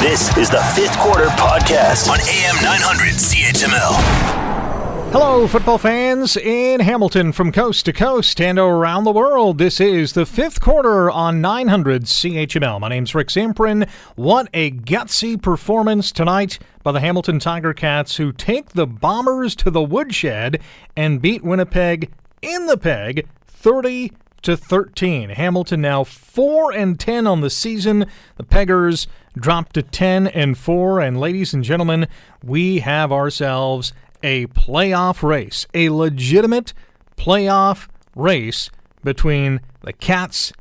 This is the fifth quarter podcast on AM 900 CHML. Hello, football fans in Hamilton from coast to coast and around the world. This is the fifth quarter on 900 CHML. My name's Rick Zamperin. What a gutsy performance tonight by the Hamilton Tiger Cats, who take the Bombers to the woodshed and beat Winnipeg in the peg 30 to 13. Hamilton now 4 and 10 on the season. The Peggers dropped to 10 and 4 and ladies and gentlemen, we have ourselves a playoff race, a legitimate playoff race between the Cats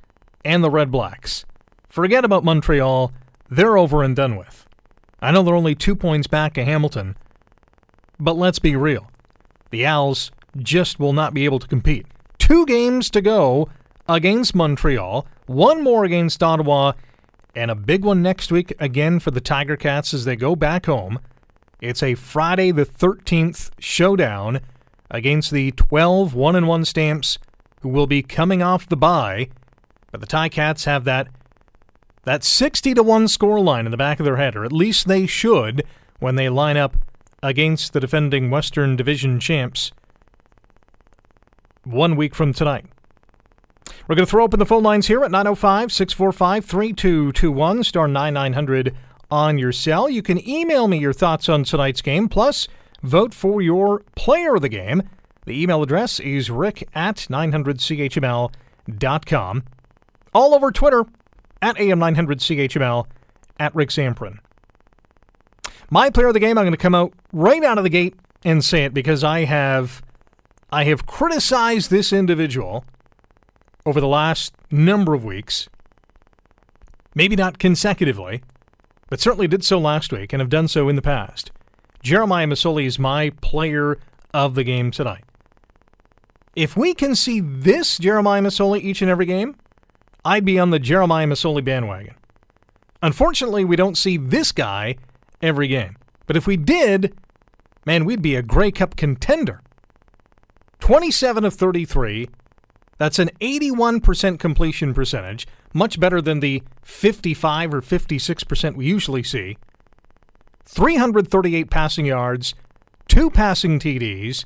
and the Red Blacks. Forget about Montreal, they're over and done with. I know they're only 2 points back of Hamilton, but let's be real. The Owls just will not be able to compete two games to go against Montreal, one more against Ottawa, and a big one next week again for the Tiger Cats as they go back home. It's a Friday the 13th showdown against the 12 1 1 stamps who will be coming off the bye. But the Ticats have that that 60 to 1 score line in the back of their head, or at least they should when they line up against the defending Western Division champs one week from tonight. We're going to throw open the phone lines here at 905 645 3221, star 9900 on your cell. You can email me your thoughts on tonight's game, plus vote for your player of the game. The email address is rick at 900chml.com. All over Twitter at AM900CHML at Rick Zamperin. My player of the game, I'm going to come out right out of the gate and say it because I have I have criticized this individual over the last number of weeks. Maybe not consecutively, but certainly did so last week and have done so in the past. Jeremiah Masoli is my player of the game tonight. If we can see this Jeremiah Masoli each and every game, I'd be on the Jeremiah Masoli bandwagon. Unfortunately, we don't see this guy every game. But if we did, man, we'd be a Grey Cup contender. 27 of 33. That's an 81% completion percentage, much better than the 55 or 56% we usually see. 338 passing yards, two passing TDs,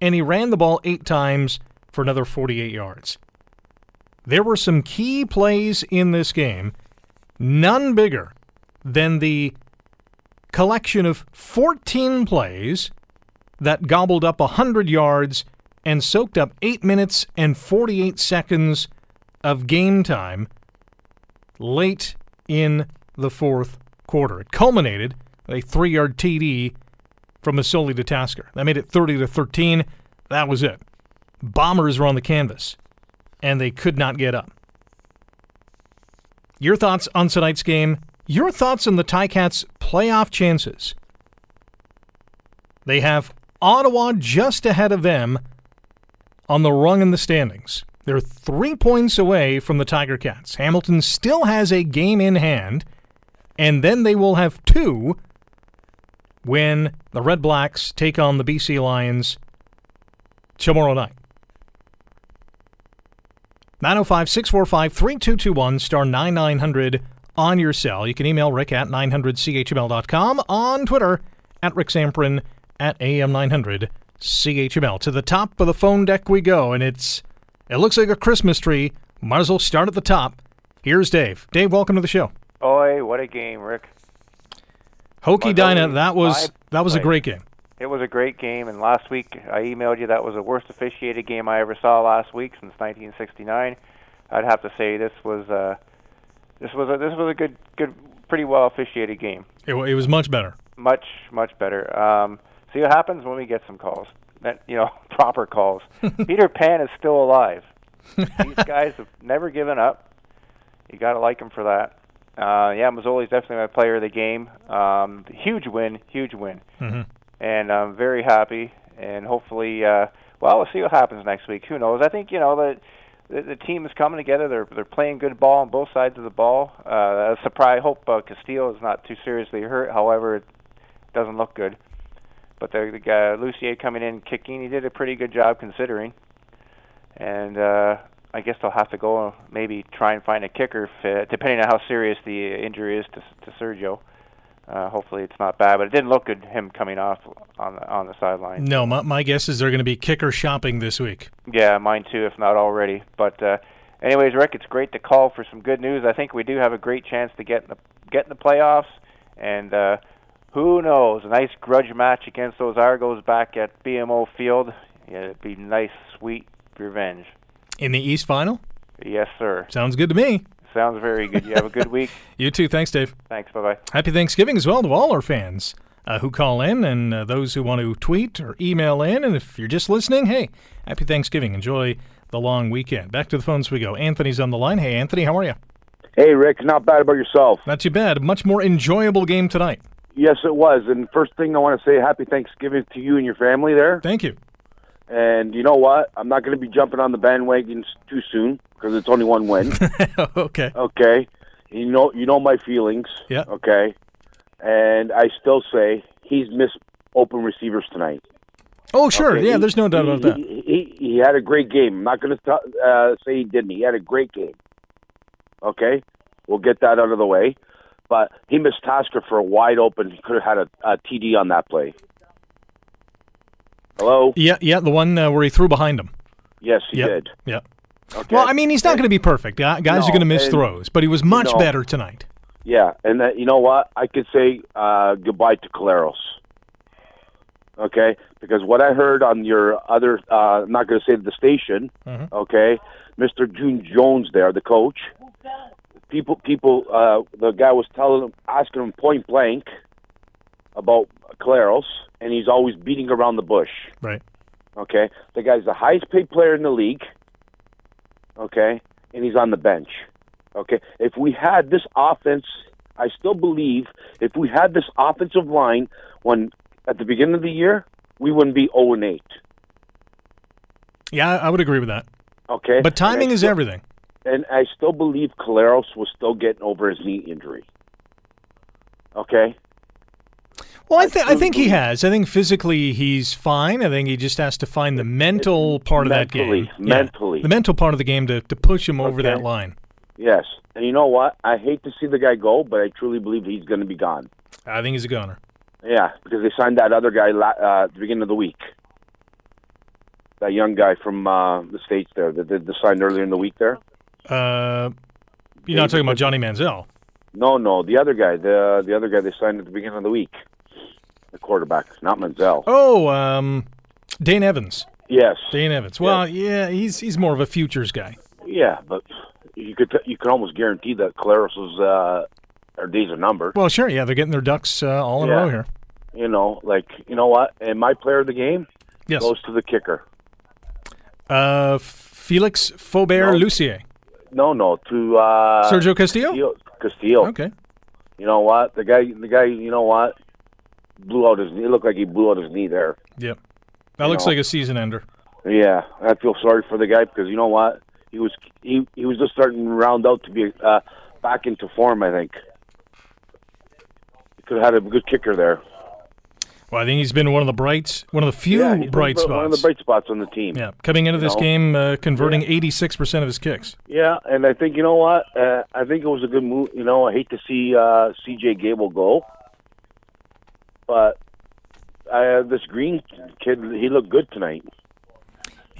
and he ran the ball eight times for another 48 yards. There were some key plays in this game, none bigger than the collection of 14 plays that gobbled up 100 yards and soaked up 8 minutes and 48 seconds of game time late in the fourth quarter. It culminated with a three yard TD from Masoli to Tasker. That made it 30 to 13. That was it. Bombers were on the canvas, and they could not get up. Your thoughts on tonight's game? Your thoughts on the Ticats' playoff chances? They have Ottawa just ahead of them on the rung in the standings. They're three points away from the Tiger Cats. Hamilton still has a game in hand, and then they will have two when the Red Blacks take on the BC Lions tomorrow night. 905 645 3221 star 9900 on your cell. You can email rick at 900chml.com on Twitter at Rick Zamperin at AM900 CHML. To the top of the phone deck we go, and it's it looks like a Christmas tree. Might as well start at the top. Here's Dave. Dave, welcome to the show. Oi, what a game, Rick. Hokie Dinah, that was that was a great game. It was a great game, and last week I emailed you that was the worst officiated game I ever saw last week since 1969. I'd have to say this was uh, this was a, this was a good good pretty well officiated game. It, it was much better. Much much better. Um, See what happens when we get some calls. That you know, proper calls. Peter Pan is still alive. These guys have never given up. You got to like them for that. Uh, yeah, Masoli's definitely my player of the game. Um, huge win, huge win, mm-hmm. and I'm very happy. And hopefully, uh, well, we'll see what happens next week. Who knows? I think you know that the, the team is coming together. They're they're playing good ball on both sides of the ball. Uh, a surprise. Hope uh, Castillo is not too seriously hurt. However, it doesn't look good. But the, the guy Lussier coming in kicking, he did a pretty good job considering. And uh, I guess they'll have to go maybe try and find a kicker, fit, depending on how serious the injury is to, to Sergio. uh, hopefully it's not bad. But it didn't look good him coming off on the on the sideline. No, my, my guess is they're going to be kicker shopping this week. Yeah, mine too, if not already. But uh, anyways, Rick, it's great to call for some good news. I think we do have a great chance to get in the get in the playoffs, and uh, who knows? A nice grudge match against those Argos back at BMO Field. Yeah, it'd be nice, sweet revenge. In the East Final? Yes, sir. Sounds good to me. Sounds very good. You have a good week. you too. Thanks, Dave. Thanks. Bye bye. Happy Thanksgiving as well to all our fans uh, who call in and uh, those who want to tweet or email in. And if you're just listening, hey, happy Thanksgiving. Enjoy the long weekend. Back to the phones we go. Anthony's on the line. Hey, Anthony, how are you? Hey, Rick. Not bad about yourself. Not too bad. Much more enjoyable game tonight. Yes, it was. And first thing I want to say, happy Thanksgiving to you and your family there. Thank you. And you know what? I'm not going to be jumping on the bandwagon too soon because it's only one win. okay. Okay. You know, you know my feelings. Yeah. Okay. And I still say he's missed open receivers tonight. Oh, sure. Okay, yeah, he- there's no doubt he, about that. He, he, he had a great game. I'm not going to uh, say he didn't. He had a great game. Okay, we'll get that out of the way. But he missed Tasker for a wide open. He could have had a, a TD on that play. Hello. Yeah, yeah, the one uh, where he threw behind him. Yes, he Yep. did. Yeah. Okay. Well, I mean, he's not going to be perfect. Guy- Guys are going to miss and- throws, but he was much No. better tonight. Yeah, and that, you know what? I could say uh, goodbye to Collaros. Okay, because what I heard on your other, uh, I'm not going to say the station. Mhm. Okay, Mr. June Jones there, the coach. People, people, uh, the guy was telling him, asking him point blank about Collaros, and he's always beating around the bush. Right. Okay, the guy's the highest paid player in the league. Okay, and he's on the bench. Okay, if we had this offense, I still believe if we had this offensive line when at the beginning of the year, we wouldn't be zero and eight. Yeah, I would agree with that. Okay, But timing is everything. And I still believe Collaros was still getting over his knee injury. Okay, Well, I, th- I think he has. I think physically he's fine. I think he just has to find the mental part of that Mentally, game. Yeah, mentally. the mental part of the game to, to push him over Okay. that line. yes, and you know what? I hate to see the guy go, but I truly believe he's going to be gone. I think he's a goner. Yeah, because they signed that other guy la- uh, at the beginning of the week. That young guy from uh, the states there that they signed earlier in the week there. Uh, you're not talking about Johnny Manziel. No, no, the other guy, the the other guy they signed at the beginning of the week, the quarterback, not Manziel. Oh, um, Dane Evans. Yes, Dane Evans. Well, yeah, he's he's more of a futures guy. yeah, but you could you could almost guarantee that Collaros's uh, our days are numbered. Well, sure. Yeah, they're getting their ducks uh, all in a row here. You know, like you know what? And my player of the game Yes. goes to the kicker. Uh, Felix Faubert No. Lussier. No, no, to uh, Sergio Castillo. Castillo. Castillo. Okay. You know what? The guy, the guy, you know what? Blew out his knee. It looked like he blew out his knee there. Yep. That You looks know. like a season ender. Yeah, I feel sorry for the guy because you know what? He was he he was just starting to round out to be uh, back into form. I think he could have had a good kicker there. Well, I think he's been one of the brights, one of the few yeah, bright spots. One of the bright spots on the team. Yeah, coming into You this know? game, uh, converting 86% of his kicks. Yeah, and I think you know what? Uh, I think it was a good move. You know, I hate to see uh, C.J. Gable go, but uh, this Green kid, he looked good tonight.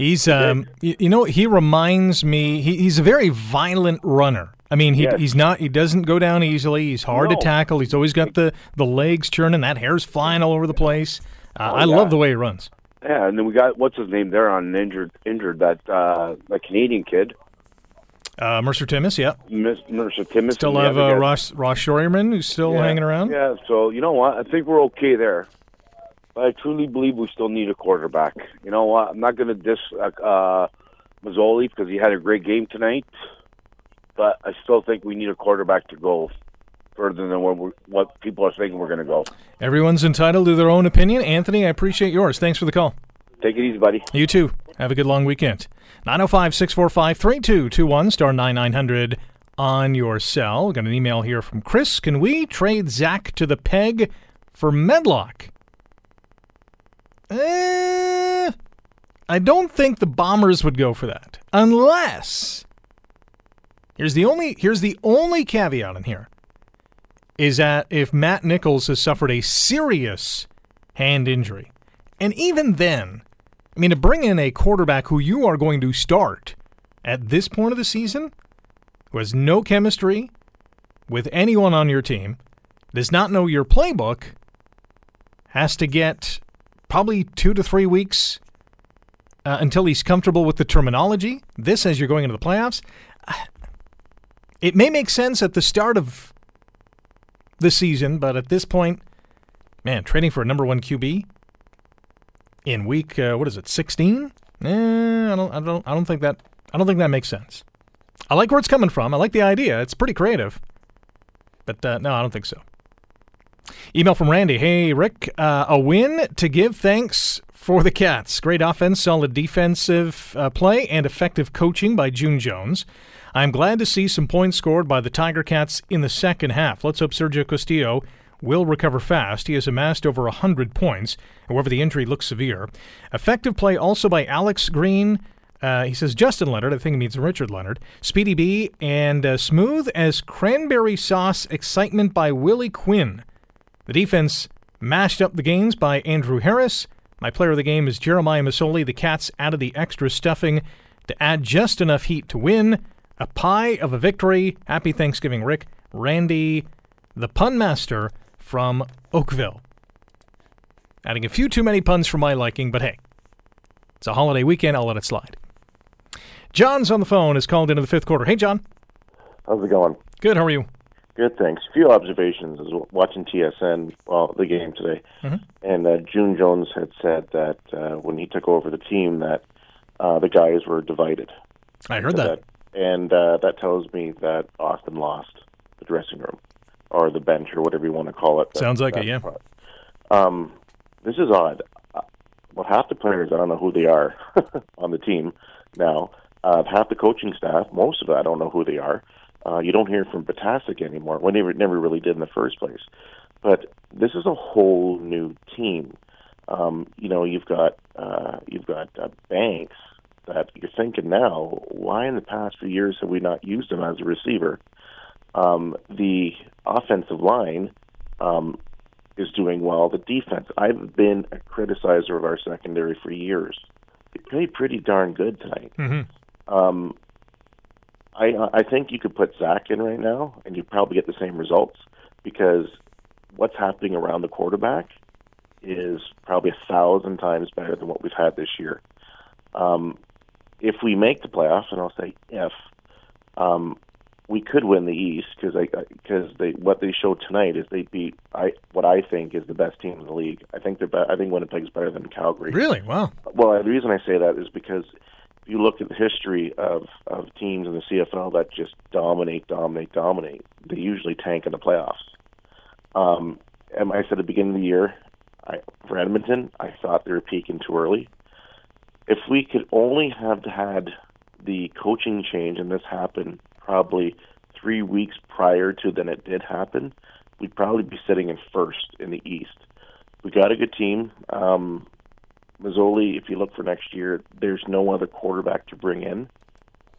He's, um, you, you know, he reminds me. He, he's a very violent runner. I mean, he, Yes. he's not. He doesn't go down easily. He's hard to tackle. He's always got the the legs churning. That hair's flying all over the place. Uh, Oh, I yeah. love the way he runs. Yeah, and then we got what's his name there on injured injured that uh, that Canadian kid, Uh, Mercer Timmis, yeah. Miss Mercer Timmis. Still have uh. Ross Ross Scheuerman, who's still Yeah, hanging around. Yeah, so you know what? I think we're okay there. But I truly believe we still need a quarterback. You know what? I'm not going to diss uh, uh, Masoli because he had a great game tonight, but I still think we need a quarterback to go further than what, we're, what people are thinking we're going to go. Everyone's entitled to their own opinion. Anthony, I appreciate yours. Thanks for the call. Take it easy, buddy. You too. Have a good long weekend. 905 645 3221, star 9900 on your cell. Got an email here from Chris. Can we trade Zach to the peg for Medlock? Uh, I don't think the Bombers would go for that. Unless. Here's the only here's the only caveat in here. is that if Matt Nichols has suffered a serious hand injury, and even then, I mean, to bring in a quarterback who you are going to start at this point of the season, who has no chemistry with anyone on your team, does not know your playbook, has to get probably two to three weeks uh, until he's comfortable with the terminology. This, as you're going into the playoffs, it may make sense at the start of the season, but at this point, man, trading for a number one QB in week uh, what is it, 16? Eh, I don't, I don't, I don't think that, I don't think that makes sense. I like where it's coming from. I like the idea. It's pretty creative, but uh, no, I don't think so. Email from Randy. Hey, Rick, uh, a win to give thanks for the Cats. Great offense, solid defensive uh, play, and effective coaching by June Jones. I'm glad to see some points scored by the Tiger Cats in the second half. Let's hope Sergio Castillo will recover fast. He has amassed over 100 points. However, the injury looks severe. Effective play also by Alex Green. Uh, he says Justin Leonard, I think he means Richard Leonard, Speedy B, and uh, smooth as cranberry sauce excitement by Willie Quinn. The defense mashed up the gains by Andrew Harris. My player of the game is Jeremiah Masoli. The Cats added the extra stuffing to add just enough heat to win. A pie of a victory. Happy Thanksgiving, Rick. Randy, the pun master from Oakville. Adding a few too many puns for my liking, but hey, it's a holiday weekend. I'll let it slide. John's on the phone, is called into the fifth quarter. Hey, John. How's it going? Good. How are you? Good, thanks. A few observations. I was watching TSN, well, the game today, mm-hmm. and uh, June Jones had said that uh, when he took over the team, that uh, the guys were divided. I heard that. that. and uh, that tells me that Austin lost the dressing room or the bench or whatever you want to call it. Sounds like it, yeah. Um, this is odd. Uh, well, half the players, I don't know who they are on the team now. Uh, half the coaching staff, most of it, I don't know who they are. Uh, you don't hear from Batasic anymore. Well, never, never really did in the first place. But this is a whole new team. Um, you know, you've got uh, you've got uh, Banks that you're thinking now. Why in the past few years have we not used him as a receiver? Um, the offensive line um, is doing well. The defense. I've been a criticizer of our secondary for years. They played pretty darn good tonight. Mm-hmm. Um, I I think you could put Zach in right now, and you'd probably get the same results because what's happening around the quarterback is probably a thousand times better than what we've had this year. Um, if we make the playoffs, and I'll say if, um, we could win the East because because they what they showed tonight is they beat I what I think is the best team in the league. I think they're be- I think Winnipeg's better than Calgary. Really? Wow. Well, the reason I say that is because you look at the history of of teams in the CFL that just dominate, dominate, dominate, they usually tank in the playoffs. Um, and I said at the beginning of the year, I, for Edmonton, I thought they were peaking too early. If we could only have had the coaching change and this happened probably three weeks prior to then it did happen, we'd probably be sitting in first in the East. We got a good team. Um, Masoli, if you look for next year, there's no other quarterback to bring in.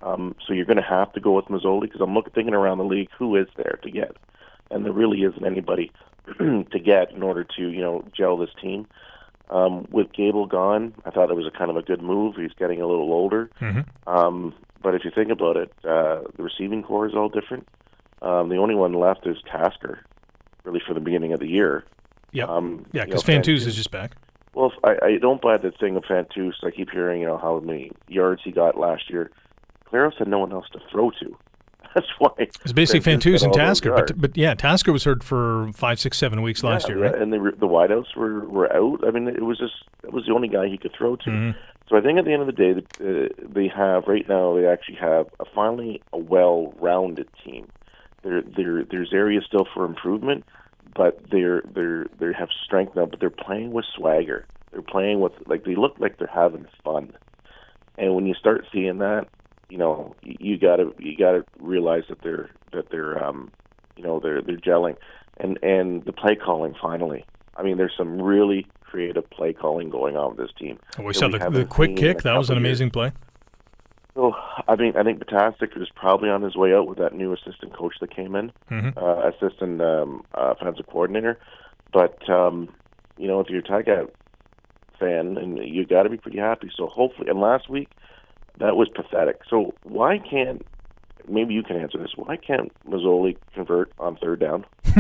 Um, so you're going to have to go with Masoli because I'm looking thinking around the league who is there to get, and there really isn't anybody to get in order to you know gel this team. Um, with Gable gone, I thought it was a kind of a good move. He's getting a little older. Mm-hmm. Um, but if you think about it, uh, the receiving core is all different. Um, the only one left is Tasker, really for the beginning of the year. Yep. Um, yeah, because Fantuz is just back. Well, I, I don't buy the thing of Fantuz. I keep hearing, you know, how many yards he got last year. Collaros had no one else to throw to. That's why it's basically Fantuz and Tasker. But but yeah, Tasker was hurt for five, six, seven weeks last Yeah, year, right? And the the wideouts were were out. I mean, it was just it was the only guy he could throw to. Mhm. So I think at the end of the day, uh, they have right now they actually have a finally a well-rounded team. There there there's areas still for improvement, but they're they're they have strength now. But they're playing with swagger. They're playing with like they look like they're having fun. And when you start seeing that, you know you, gotta you gotta realize that they're that they're um you know they're they're gelling and and the play calling finally. I mean, there's some really creative play calling going on with this team. we that saw we the, the quick kick. That was an couple years. amazing play. So, I mean, I think Batastic is probably on his way out with that new assistant coach that came in, Mhm. uh, assistant um, uh, offensive coordinator. But um, you know, if you're a Tiger fan, and you got to be pretty happy. So hopefully, and last week that was pathetic. So why can't maybe you can answer this? Why can't Masoli convert on third down?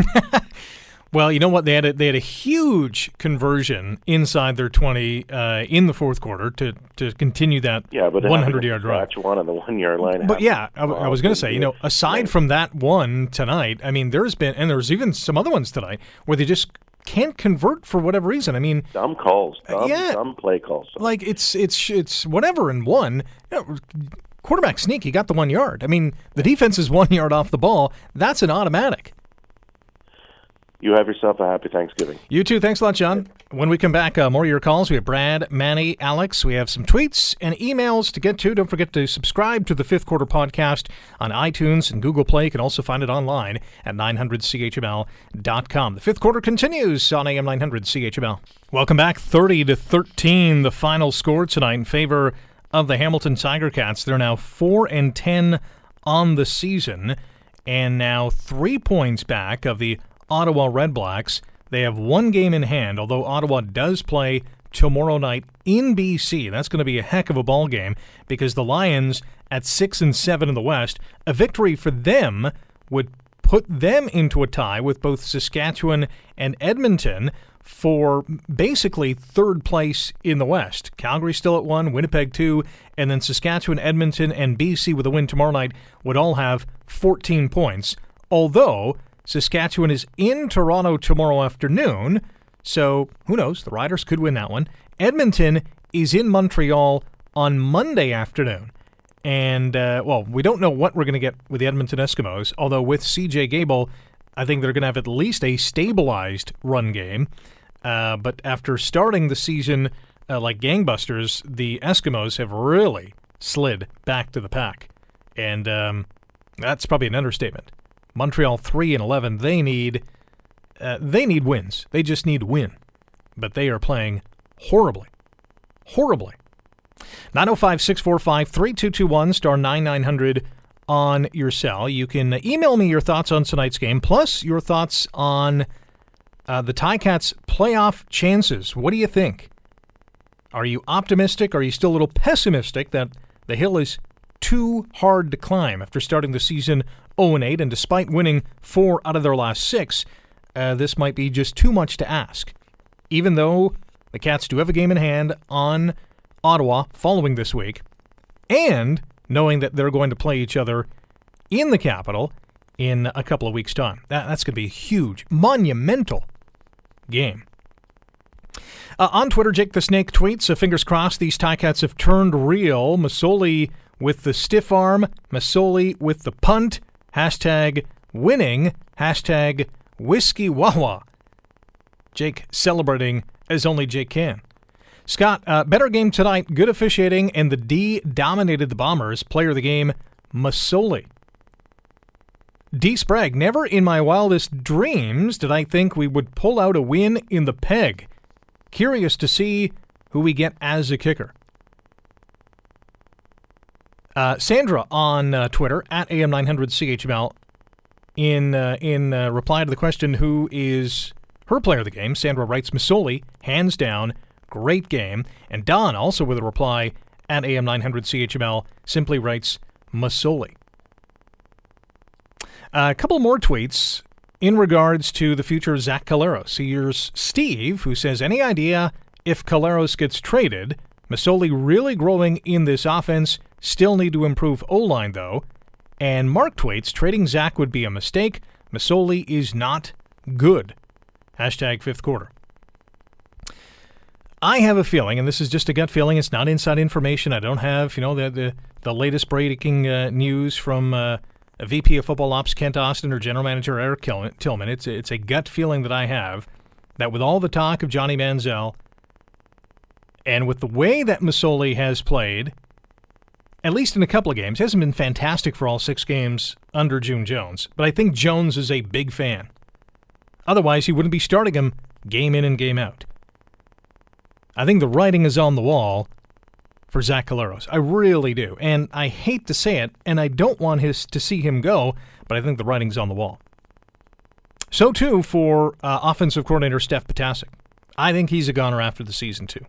Well, you know what? They had a, they had a huge conversion inside their 20 uh, in the fourth quarter to, to continue that Yeah, but 100 yard drive. One on the one yard line. But yeah, I was going to say, you know, aside Right. from that one tonight, I mean, there's been, and there's even some other ones tonight where they just can't convert for whatever reason. I mean, dumb calls, dumb, yeah. dumb play calls. like it's it's it's whatever in one. You know, quarterback sneak, he got the one yard. I mean, the defense is one yard off the ball. That's an automatic. You have yourself a happy Thanksgiving. You too. Thanks a lot, John. When we come back, uh, more of your calls. We have Brad, Manny, Alex. We have some tweets and emails to get to. Don't forget to subscribe to the Fifth Quarter Podcast on iTunes and Google Play. You can also find it online at 900CHML.com. The Fifth Quarter continues on AM 900 CHML. Welcome back. 30 to 13, the final score tonight in favor of the Hamilton Tiger Cats. They're now 4 and 10 on the season and now three points back of the Ottawa Red Blacks. They have one game in hand, although Ottawa does play tomorrow night in BC. That's going to be a heck of a ball game because the Lions at six and seven in the West, a victory for them would put them into a tie with both Saskatchewan and Edmonton for basically third place in the West. Calgary still at one, Winnipeg two, and then Saskatchewan, Edmonton, and BC with a win tomorrow night would all have 14 points. Although Saskatchewan is in Toronto tomorrow afternoon, so who knows? The Riders could win that one. Edmonton is in Montreal on Monday afternoon. And, uh, well, we don't know what we're going to get with the Edmonton Eskimos, although with CJ Gable, I think they're going to have at least a stabilized run game. Uh, but after starting the season uh, like gangbusters, the Eskimos have really slid back to the pack. And um, that's probably an understatement. Montreal 3 and 11, they need uh, they need wins. They just need to win. But they are playing horribly. Horribly. 905 645 3221 star 9900 on your cell. You can email me your thoughts on tonight's game, plus your thoughts on uh, the Ticats' playoff chances. What do you think? Are you optimistic? Are you still a little pessimistic that the hill is too hard to climb after starting the season 0 8? And despite winning four out of their last six, uh, this might be just too much to ask. Even though the Cats do have a game in hand on Ottawa following this week, and knowing that they're going to play each other in the capital in a couple of weeks' time. That, that's going to be a huge, monumental game. Uh, on Twitter, Jake the Snake tweets, uh, fingers crossed these Ticats have turned real. Masoli with the stiff arm, Masoli with the punt, hashtag winning, hashtag whiskey wawa. Jake celebrating as only Jake can. Scott, uh, better game tonight, good officiating, and the D dominated the Bombers. Player of the game, Masoli. D. Sprague, never in my wildest dreams did I think we would pull out a win in the peg. Curious to see who we get as a kicker. Uh, Sandra on uh, Twitter at AM900CHML in uh, in uh, reply to the question who is her player of the game. Sandra writes Masoli, hands down, great game. And Don also with a reply at AM900CHML simply writes Masoli. a couple more tweets in regards to the future of Zach Collaros. Here's Steve, who says, Any idea if Collaros gets traded? Masoli really growing in this offense. Still need to improve O line, though. And Mark tweets, Trading Zach would be a mistake. Masoli is not good. Hashtag fifth quarter. I have a feeling, and this is just a gut feeling. It's not inside information. I don't have, you know, the the, the latest breaking uh, news from uh, VP of Football Ops Kent Austin or General Manager Eric Tillman. It's it's a gut feeling that I have that with all the talk of Johnny Manziel and with the way that Masoli has played, at least in a couple of games, hasn't been fantastic for all six games under June Jones. But I think Jones is a big fan. Otherwise, he wouldn't be starting him game in and game out. I think the writing is on the wall for Zach Collaros. I really do. And I hate to say it, and I don't want his to see him go, but I think the writing's on the wall. So too for uh, offensive coordinator Steph Potasic. I think he's a goner after the season too.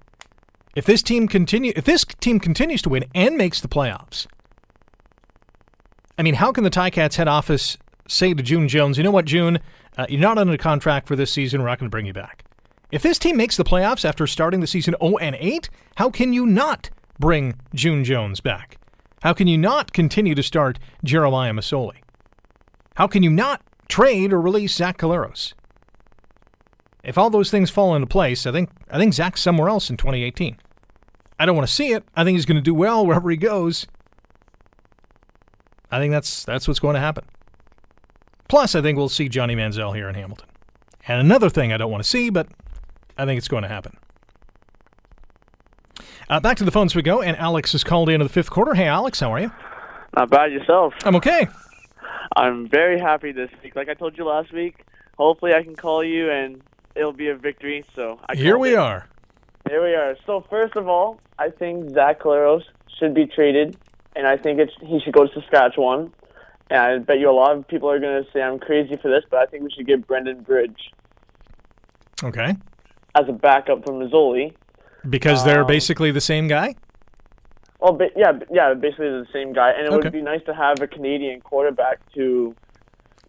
If this team continue, if this team continues to win and makes the playoffs, I mean, how can the Ticats head office say to June Jones, "You know what, June, uh, you're not under contract for this season. We're not going to bring you back." If this team makes the playoffs after starting the season 0 and 8, how can you not bring June Jones back? How can you not continue to start Jeremiah Masoli? How can you not trade or release Zach Collaros? If all those things fall into place, I think I think Zach's somewhere else in 2018. I don't want to see it. I think he's going to do well wherever he goes. I think that's that's what's going to happen. Plus, I think we'll see Johnny Manziel here in Hamilton. And another thing I don't want to see, but I think it's going to happen. Uh, back to the phones we go, and Alex is called in into the fifth quarter. Hey, Alex, how are you? Not bad yourself. I'm okay. I'm very happy this week. Like I told you last week, hopefully I can call you and it'll be a victory. So I Here we it. are. Here we are. So first of all, I think Zach Collaros should be traded, and I think it's he should go to Saskatchewan. And I bet you a lot of people are going to say I'm crazy for this, but I think we should get Brandon Bridge Okay. as a backup for Masoli. Because they're Um, basically the same guy? Well, but yeah, but- yeah, basically the same guy, and it Okay. would be nice to have a Canadian quarterback to,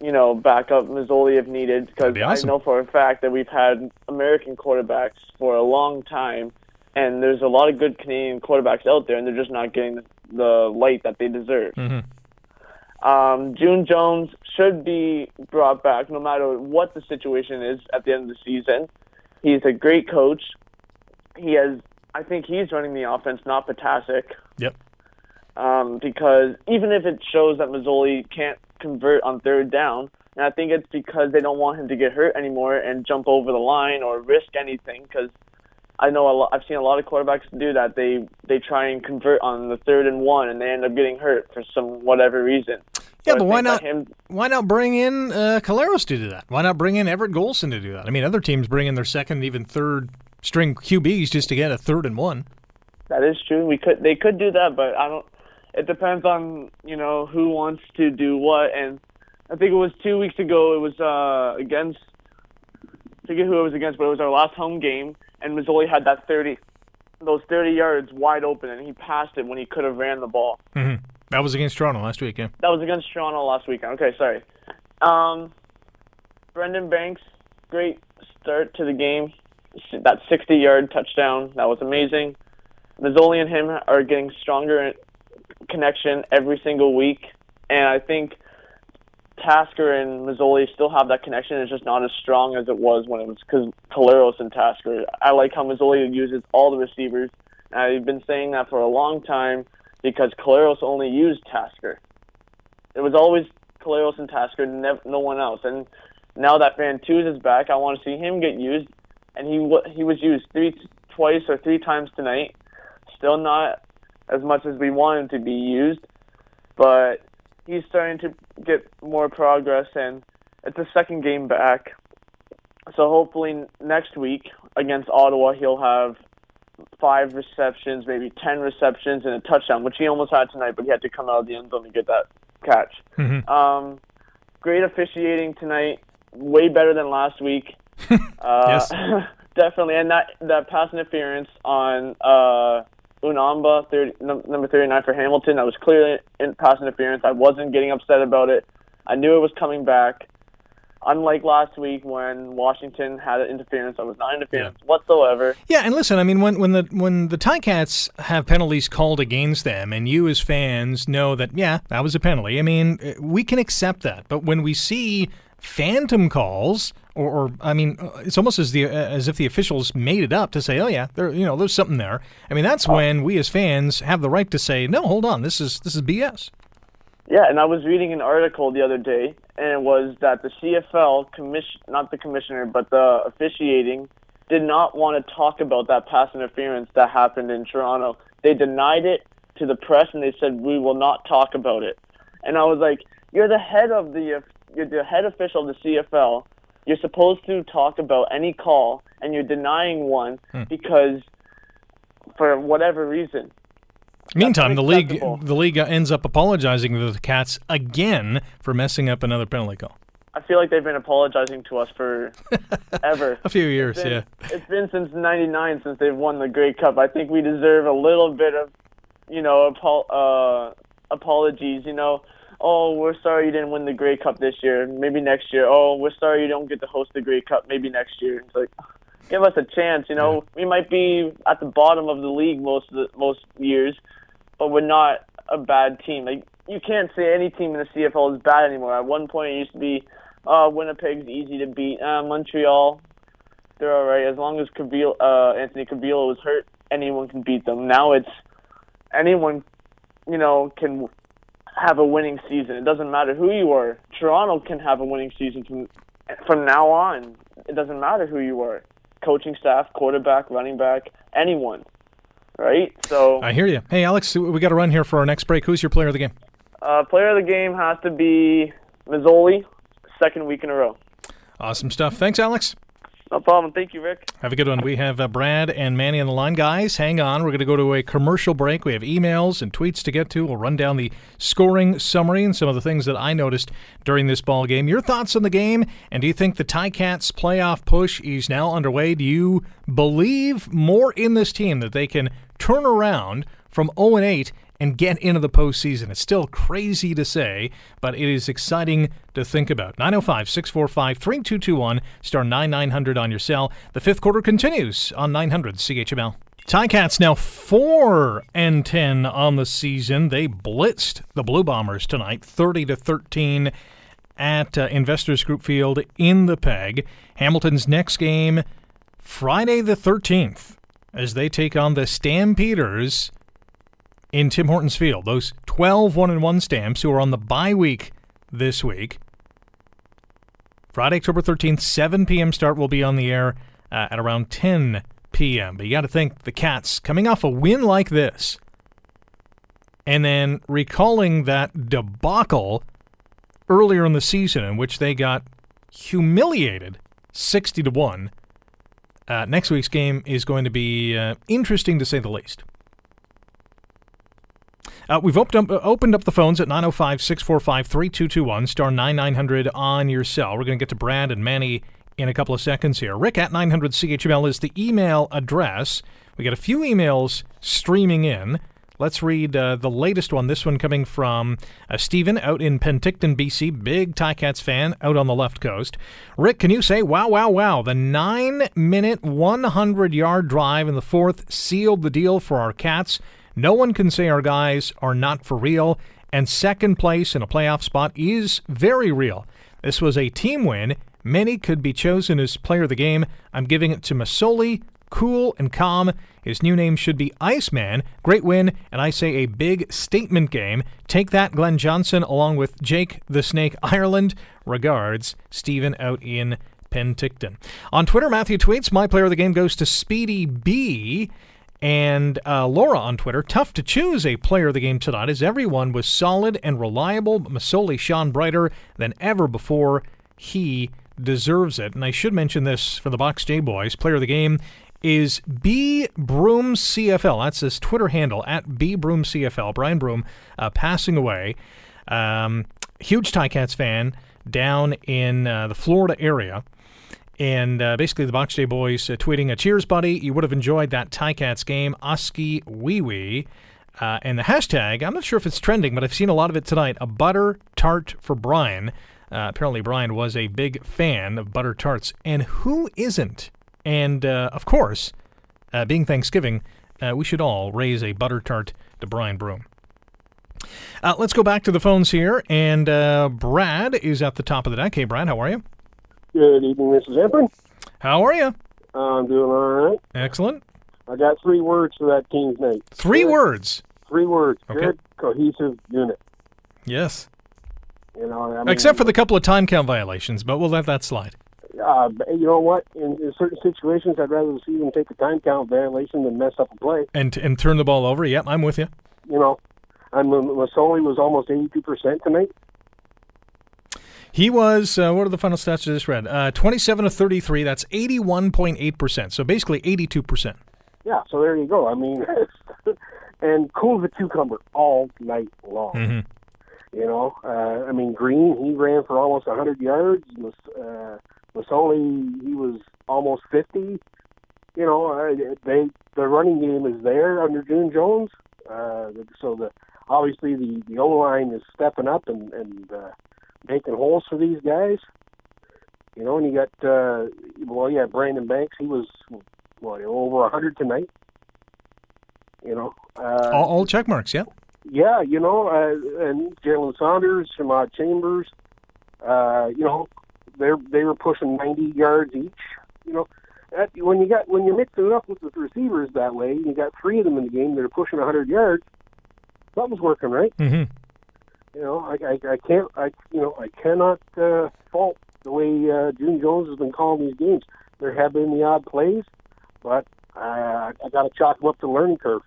you know, back up Masoli if needed. Because be awesome. I know for a fact that we've had American quarterbacks for a long time, and there's a lot of good Canadian quarterbacks out there, and they're just not getting the light that they deserve. Mm-hmm. Um, June Jones should be brought back no matter what the situation is at the end of the season. He's a great coach. He has, I think he's running the offense, not Potasic Yep. um, because even if it shows that Masoli can't convert on third down, and I think it's because they don't want him to get hurt anymore and jump over the line or risk anything. Because I know a lot, I've seen a lot of quarterbacks do that. They they try and convert on the third and one, and they end up getting hurt for some whatever reason. Yeah, So but why not? Him, Why not bring in uh, Collaros to do that? Why not bring in Everett Golson to do that? I mean, other teams bring in their second, even third string QBs just to get a third and one. that is true. We could they could do that, but I don't. It depends on you know who wants to do what, and I think it was two weeks ago. It was uh, against. I forget who it was against, but it was our last home game, and Masoli had that thirty, those thirty yards wide open, and he passed it when he could have ran the ball. Mm-hmm. That was against Toronto last week, yeah. That was against Toronto last weekend. Okay, sorry. Um, Brandon Banks, great start to the game. That 60-yard touchdown, that was amazing. Masoli and him are getting stronger connection every single week, and I think Tasker and Masoli still have that connection. It's just not as strong as it was when it was because Collaros and Tasker. I like how Masoli uses all the receivers. I've been saying that for a long time because Collaros only used Tasker. It was always Collaros and Tasker, nev- no one else. And now that Fantuz is back, I want to see him get used. And he wa he was used three twice or three times tonight. Still not as much as we want him to be used, but he's starting to get more progress, and it's a second game back. So hopefully next week against Ottawa, he'll have five receptions, maybe ten receptions, and a touchdown, which he almost had tonight, but he had to come out of the end zone to get that catch. Mhm. Um, great officiating tonight, way better than last week. uh, Yes. definitely, and that that pass interference on uh, Unamba, 30, number thirty-nine for Hamilton, that was clearly in pass interference. I wasn't getting upset about it. I knew it was coming back. Unlike last week when Washington had an interference, I was not in interference whatsoever. Yeah, and listen, I mean, when when the when the Ticats have penalties called against them, and you as fans know that, yeah, that was a penalty. I mean, we can accept that. But when we see phantom calls, or, or I mean, uh, it's almost as the uh, as if the officials made it up to say, oh yeah, there, you know, there's something there. I mean, that's when we as fans have the right to say, no, hold on, this is this is BS. Yeah, and I was reading an article the other day, and it was that the CFL commission, not the commissioner, but the officiating, did not want to talk about that pass interference that happened in Toronto. They denied it to the press, and they said we will not talk about it. And I was like, you're the head of the, you're the head official of the CFL. You're supposed to talk about any call, and you're denying one because, for whatever reason. Meantime, the league the league ends up apologizing to the Cats again for messing up another penalty call. I feel like they've been apologizing to us for ever. A few years, been- yeah. It's been since '99 since they've won the Grey Cup. I think we deserve a little bit of, you know, apo- uh, apologies. You know, oh, we're sorry you didn't win the Grey Cup this year. Maybe next year. Oh, we're sorry you don't get to host the Grey Cup. Maybe next year. It's like, give us a chance. You know, we might be at the bottom of the league most of the, most years, but we're not a bad team. Like you can't say any team in the CFL is bad anymore. At one point, it used to be, uh, Winnipeg's easy to beat. Uh, Montreal, they're all right as long as Cavill, uh, Anthony Calvillo was hurt. Anyone can beat them. Now it's anyone, you know, can have a winning season. It doesn't matter who you are. Toronto can have a winning season from from now on. It doesn't matter who you are. Coaching staff, quarterback, running back, anyone. Right? So, I hear you. Hey, Alex, we got to run here for our next break. Who's your player of the game? uh, player of the game has to be Masoli, second week in a row. Awesome stuff. Thanks, Alex. No problem. Thank you, Rick. Have a good one. We have uh, Brad and Manny on the line. Guys, hang on. We're going to go to a commercial break. We have emails and tweets to get to. We'll run down the scoring summary and some of the things that I noticed during this ball game. Your thoughts on the game, and do you think the Ticats playoff push is now underway? Do you believe more in this team that they can turn around from 0 8 and get into the postseason. It's still crazy to say, but it is exciting to think about. 905 645 3221, star 9900 on your cell. The fifth quarter continues on 900 CHML. Ticats now 4 and 10 on the season. They blitzed the Blue Bombers tonight, 30 to 13 at uh, Investors Group Field in the Peg. Hamilton's next game Friday the 13th as they take on the Stampeders in Tim Hortons Field. Those 12 1 and 1 stamps who are on the bye week this week. Friday, October 13th, 7 p.m. start will be on the air uh, at around 10 p.m. But you got to think the Cats coming off a win like this and then recalling that debacle earlier in the season in which they got humiliated 60 to 1. Uh, next week's game is going to be uh, interesting to say the least. Uh, we've opened up, opened up the phones at 905 645 3221, star 9900 on your cell. We're going to get to Brad and Manny in a couple of seconds here. Rick at 900 CHML is the email address. We got a few emails streaming in. Let's read uh, the latest one. This one coming from uh, Stephen out in Penticton, BC. Big Ticats fan out on the left coast. Rick, can you say, wow, wow, wow, the nine minute, 100 yard drive in the fourth sealed the deal for our Cats? No one can say our guys are not for real, and second place in a playoff spot is very real. This was a team win. Many could be chosen as player of the game. I'm giving it to Masoli, cool and calm. His new name should be Iceman. Great win, and I say a big statement game. Take that, Glen Johnson, along with Jake the Snake Ireland. Regards, Stephen out in Penticton. On Twitter, Matthew tweets, My player of the game goes to Speedy B. And uh, Laura on Twitter, tough to choose a player of the game tonight as everyone was solid and reliable. Masoli shone brighter than ever before. He deserves it. And I should mention this for the Box J Boys. Player of the game is B Broom CFL. That's his Twitter handle at B Broom CFL. Brian Broom uh, passing away. Um, huge Ticats fan down in uh, the Florida area. And uh, basically, the Box J Boys uh, tweeting a cheers, buddy. You would have enjoyed that Ticats game, Oski Wee Wee. Uh, and the hashtag, I'm not sure if it's trending, but I've seen a lot of it tonight. A butter tart for Brian. Uh, apparently, Brian was a big fan of butter tarts. And who isn't? And uh, of course, uh, being Thanksgiving, we should all raise a butter tart to Brian Broom. Let's go back to the phones here. And Brad is at the top of the deck. Hey, Brad, how are you? Good evening, Mrs. Emperor. How are you? I'm doing all right. Excellent. I got three words for that team's name. Three Good. words. Three words. Okay. Good, cohesive unit. Yes. You know, I mean, Except for the couple of time count violations, but we'll let that slide. Uh, you know what? In, in certain situations, I'd rather see them take a time count violation than mess up a play. And and turn the ball over. Yep, I'm with you. You know, and Masoli was almost 82% tonight. He was, uh, what are the final stats I just read? Uh, 27 of 33. That's 81.8%. So basically 82%. Yeah, so there you go. I mean, and cool as a cucumber all night long. Mm-hmm. You know, uh, I mean, Green he ran for almost 100 yards. Mas, uh, Masoli he was almost 50. You know, uh, they the running game is there under June Jones. Uh, so the obviously the the O line is stepping up and and uh, making holes for these guys. You know, and you got uh, well, yeah, Brandon Banks. He was what over a 100 tonight. You know, uh, All, all check marks, yeah. yeah, you know, uh, and Jalen Saunders, Shamawd Chambers, uh, you know, they they were pushing 90 yards each. You know, that, when you got when you're mixing it up with the receivers that way, you got three of them in the game that are pushing 100 yards. Something's working, right? Mm-hmm. You know, I, I, I can't, I you know, I cannot uh, fault the way uh, June Jones has been calling these games. There have been the odd plays, but uh, I got to chalk them up to the learning curve.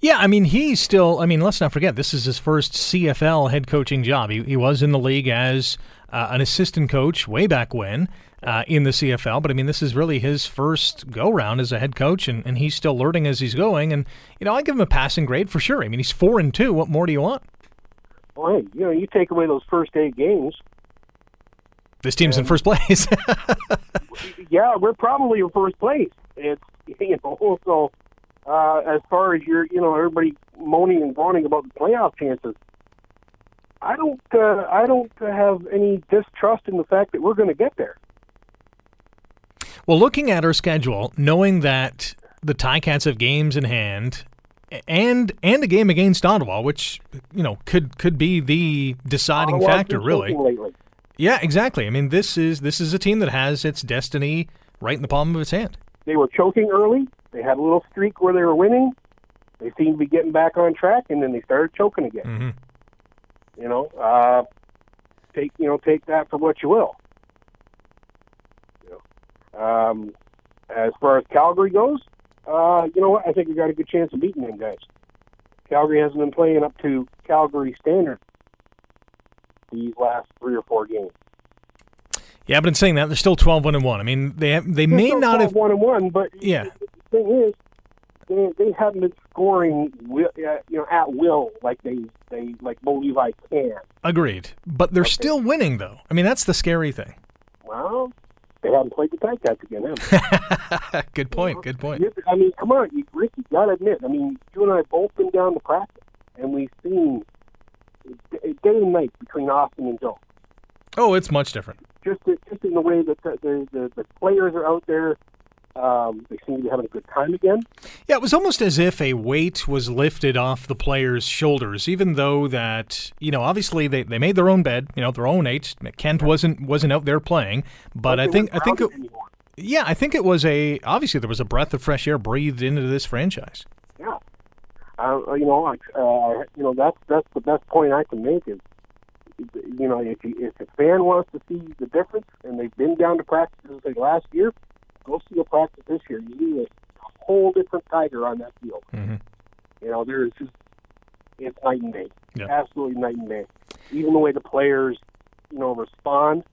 Yeah, I mean, he's still, I mean, let's not forget, this is his first CFL head coaching job. He, he was in the league as uh, an assistant coach way back when uh, in the CFL, but I mean, this is really his first go round as a head coach, and, and he's still learning as he's going. And, you know, I give him a passing grade for sure. I mean, he's 4 and 2. What more do you want? Well, hey, you know, you take away those first eight games, This team's in first place. yeah, we're probably in first place. It's you know so uh, as far as your you know everybody moaning and groaning about the playoff chances, I don't uh, I don't have any distrust in the fact that we're going to get there. Well, looking at our schedule, knowing that the Ticats have games in hand, and and a game against Ottawa, which you know could could be the deciding Ottawa's factor, really. Yeah, exactly. I mean, this is this is a team that has its destiny right in the palm of its hand. They were choking early. They had a little streak where they were winning. They seemed to be getting back on track, and then they started choking again. Mhm. You know, uh, take you know take that for what you will. You know, um, as far as Calgary goes, uh, you know what? I think we got a good chance of beating them guys. Calgary hasn't been playing up to Calgary standard these last three or four games. Yeah, but in saying that, they're still twelve one and one. I mean, they have, they may not have. one and one, but Yeah. the thing is, they, they haven't been scoring, wi- uh, you know, at will like they they like Bo Levi can. Agreed, but they're still winning though. I mean, that's the scary thing. Well, they haven't played the Ticats again. Have they? good point. Good point. I mean, come on, you, Rick, you got to admit. I mean, you and I have both been down to practice, and we've seen day and night between Austin and Jones. Oh, it's much different. Just just in the way that the the, the, the players are out there. Um, they seem to be having a good time again. Yeah, it was almost as if a weight was lifted off the players' shoulders, even though that you know obviously they, they made their own bed, you know their own eight. Kent wasn't wasn't out there playing, but I think I think it, yeah I think it was a obviously there was a breath of fresh air breathed into this franchise. Yeah. Uh, you know, like, uh, you know, that's that's the best point I can make is, you know, if you, if a fan wants to see the difference and they've been down to practices like last year, go see a practice this year. You see a whole different tiger on that field. Mhm. You know, there's just it's night and day, Yeah. absolutely night and day. Even the way the players, you know, respond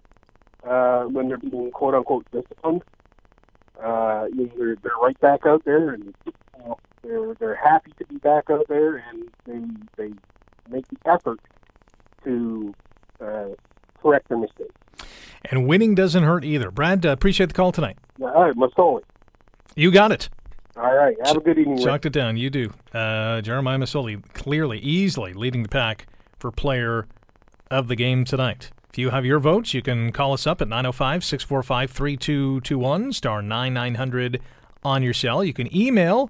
uh, when they're being quote unquote disciplined. Uh, you know, they're they're right back out there, and you know, they're they're happy to be back out there, and they they make the effort to uh, correct their mistakes. And winning doesn't hurt either. Brad, uh, appreciate the call tonight. All right, Masoli. You got it. All right, have a good evening. Chalked it down. You do. Uh, Jeremiah Masoli clearly, easily leading the pack for player of the game tonight. If you have your votes, you can call us up at 905 645 3221, star 9900 on your cell. You can email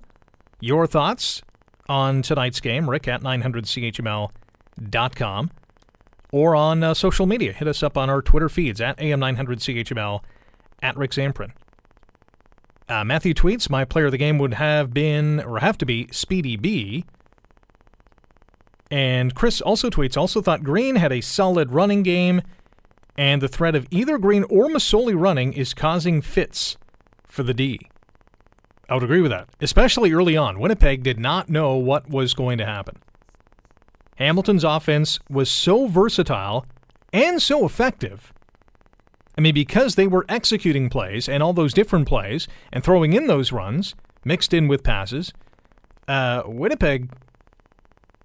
your thoughts on tonight's game, rick at 900chml.com, or on uh, social media. Hit us up on our Twitter feeds at AM900CHML, at Rick Zamperin. Uh, Matthew tweets, my player of the game would have been, or have to be, Speedy B. And Chris also tweets, also thought Green had a solid running game, and the threat of either Green or Masoli running is causing fits for the D. I would agree with that, especially early on. Winnipeg did not know what was going to happen. Hamilton's offense was so versatile and so effective I mean, because they were executing plays and all those different plays and throwing in those runs mixed in with passes, uh, Winnipeg,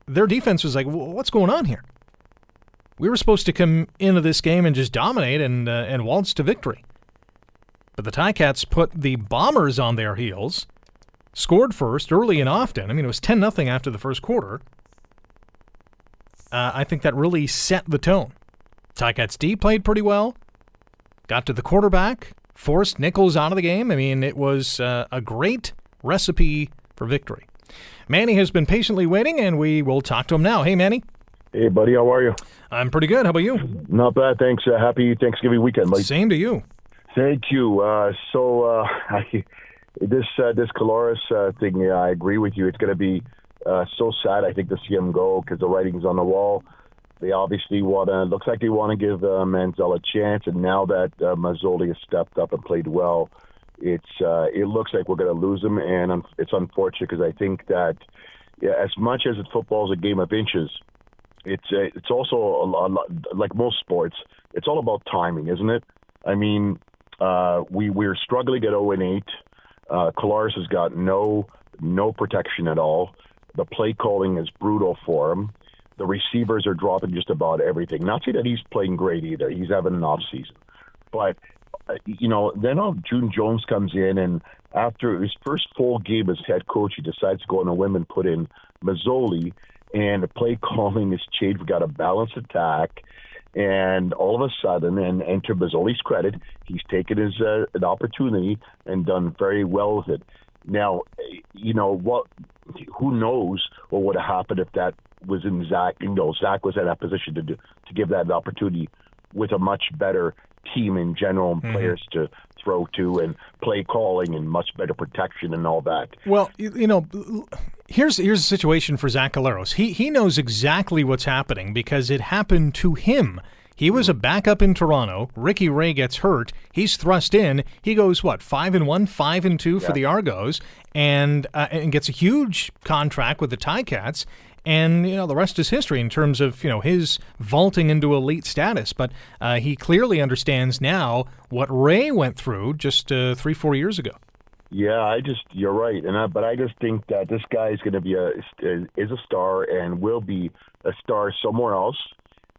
their defense was like, what's going on here? We were supposed to come into this game and just dominate and uh, and waltz to victory. But the Ticats put the Bombers on their heels, scored first early and often. I mean, it was 10 0 after the first quarter. Uh, I think that really set the tone. Ticats D played pretty well, got to the quarterback, forced Nichols out of the game. I mean, it was uh, a great recipe for victory. Manny has been patiently waiting, and we will talk to him now. Hey, Manny. Hey, buddy, how are you? I'm pretty good. How about you? Not bad, thanks. Uh, happy Thanksgiving weekend, buddy. Same to you. Thank you. Uh, so, uh, I, this uh, this Collaros uh, thing, yeah, I agree with you. It's going to be uh, so sad, I think, to see him go because the writing's on the wall. They obviously want to. Looks like they want to give uh, Manziel a chance, and now that uh, Masoli has stepped up and played well, it's uh, it looks like we're going to lose him, and it's unfortunate because I think that yeah, as much as football is a game of inches, it's uh, it's also a lot, like most sports. It's all about timing, isn't it? I mean, uh, we we're struggling at 0 and 8. Uh, Collaros has got no no protection at all. The play calling is brutal for him. The receivers are dropping just about everything. Not say that he's playing great either. He's having an off season, but uh, you know, then uh, June Jones comes in, and after his first full game as head coach, he decides to go on a whim and put in Masoli, and the play calling is changed. We got a balanced attack, and all of a sudden, and, and to Masoli's credit, he's taken his uh, an opportunity and done very well with it. Now, you know what? Who knows what would have happened if that was in Zach? You know, Zach was in that position to do, to give that opportunity with a much better team in general and Mhm. players to throw to and play calling and much better protection and all that. Well, you, you know, here's here's the situation for Zach Collaros. He he knows exactly what's happening because it happened to him. He was a backup in Toronto. Ricky Ray gets hurt. He's thrust in. He goes what five and one, five and two for the Argos, and uh, and gets a huge contract with the Ticats. And you know the rest is history in terms of you know his vaulting into elite status. But uh, he clearly understands now what Ray went through just uh, three four years ago. Yeah, I just you're right, and I, but I just think that this guy is going to be a is a star and will be a star somewhere else,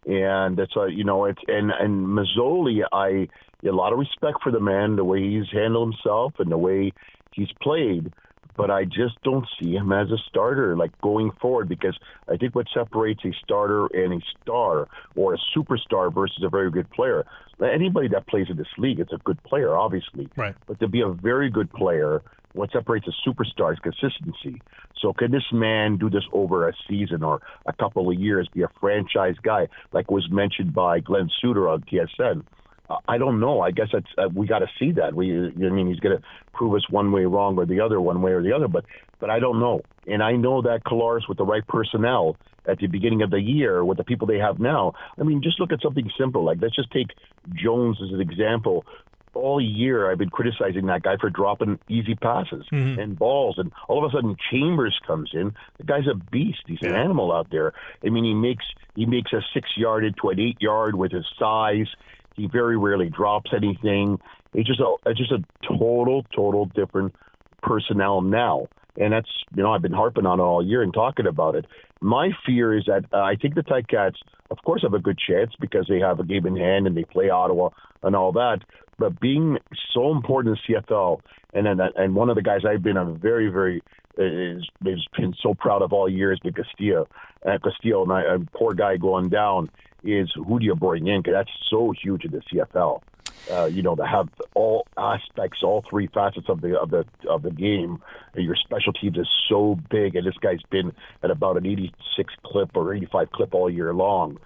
and that's a you know it's and and Masoli, I a lot of respect for the man, the way he's handled himself and the way he's played, but I just don't see him as a starter like going forward because I think what separates a starter and a star or a superstar versus a very good player. Anybody that plays in this league it's a good player, obviously. Right. But to be a very good player, what separates a superstar is consistency. So can this man do this over a season or a couple of years, be a franchise guy, like was mentioned by Glen Suitor on TSN? I don't know. I guess that's uh, we got to see that. We, I mean, he's going to prove us one way wrong or the other, one way or the other. But, but I don't know. And I know that Collaros with the right personnel at the beginning of the year with the people they have now. I mean, just look at something simple. Like let's just take Jones as an example. All year, I've been criticizing that guy for dropping easy passes and balls, and all of a sudden, Chambers comes in. The guy's a beast. He's an animal out there. I mean, he makes he makes a six yard into an eight yard with his size. He very rarely drops anything. He's just a it's just a total, total different personnel now. And that's you know I've been harping on it all year and talking about it. My fear is that uh, I think the Tight Ticats, of course, have a good chance because they have a game in hand and they play Ottawa and all that. But being so important in CFL, and then and one of the guys I've been a very very is, is been so proud of all year been Castillo. Uh, Castillo and I, a poor guy going down is who do you bring in? Because that's so huge in the CFL. Uh, you know, to have all aspects, all three facets of the of the of the game. And your special teams is so big, and this guy's been at about an 86 clip or 85 clip all year long.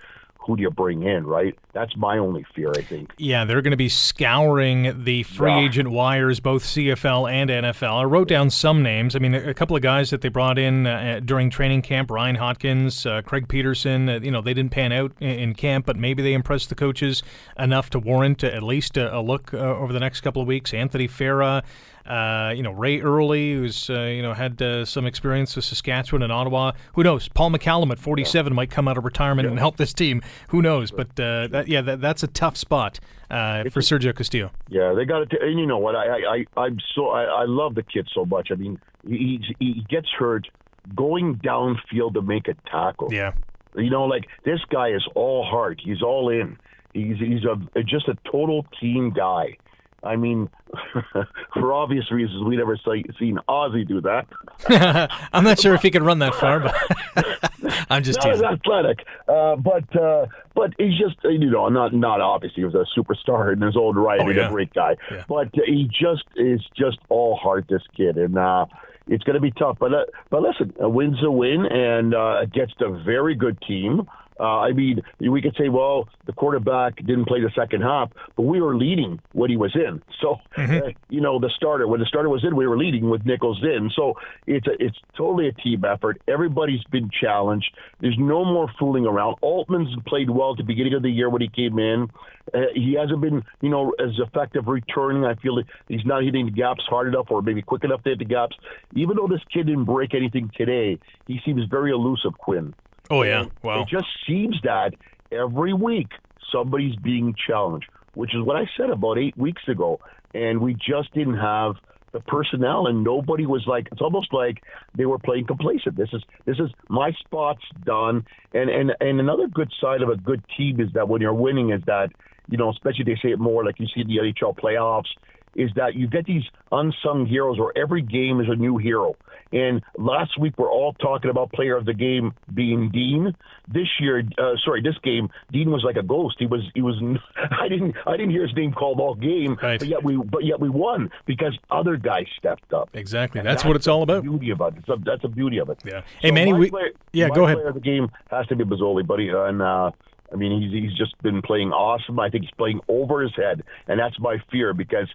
Who do you bring in? Right? That's my only fear. I think. Yeah, they're going to be scouring the free Yeah. agent wires, both CFL and NFL. I wrote down some names. I mean, a, couple of guys that they brought in uh, during training camp: Ryan Hotkins, uh, Craig Peterson. Uh, you know, they didn't pan out in, in camp, but maybe they impressed the coaches enough to warrant at least a, a look uh, over the next couple of weeks. Anthony Farah. Uh, you know Ray Early, who's uh, you know had uh, some experience with Saskatchewan and Ottawa. Who knows? Paul McCallum at 47 might come out of retirement and help this team. Who knows? But uh, that, yeah, that, that's a tough spot uh, for Sergio Castillo. Yeah, they got it. And you know what? I, I, I I'm so I, I love the kid so much. I mean, he he he gets hurt going downfield to make a tackle. Yeah. You know, like this guy is all heart. He's all in. He's he's a just a total team guy. I mean, for obvious reasons, we never see, seen Ozzy do that. I'm not sure if he could run that far, but I'm just not teasing. athletic, uh, but uh, but he's just you know not not obviously he was a superstar in his own right. Oh, he's yeah. a great guy, Yeah. but he just is just all heart. This kid, and uh, it's going to be tough. But uh, but listen, a win's a win, and uh, against a very good team. Uh, I mean, we could say, well, the quarterback didn't play the second half, but we were leading when he was in. So, uh, you know, the starter when the starter was in, we were leading with Nichols in. So it's a, it's totally a team effort. Everybody's been challenged. There's no more fooling around. Altman's played well at the beginning of the year when he came in. Uh, he hasn't been, you know, as effective returning. I feel that he's not hitting the gaps hard enough or maybe quick enough to hit the gaps. Even though this kid didn't break anything today, he seems very elusive, Quinn. Oh yeah. And Well, It just seems that every week somebody's being challenged, which is what I said about eight weeks ago. And we just didn't have the personnel, and nobody was like. It's almost like they were playing complacent. This is this is my spot's done. And and and another good side of a good team is that when you're winning, is that you know, especially they say it more like you see the NHL playoffs, is that you get these unsung heroes where every game is a new hero. And last week we're all talking about player of the game being Dean. This year, uh, sorry, this game, Dean was like a ghost. He was, he was. I didn't, I didn't hear his name called all game. Right. But yet we, but yet we won because other guys stepped up. exactly. And That's what it's all about. Beauty about it. A, that's the beauty of it. Yeah. Hey, So Manny, my we- player, yeah, go ahead. Player of the game has to be Masoli, buddy, and uh, I mean he's he's just been playing awesome. I think he's playing over his head, and that's my fear because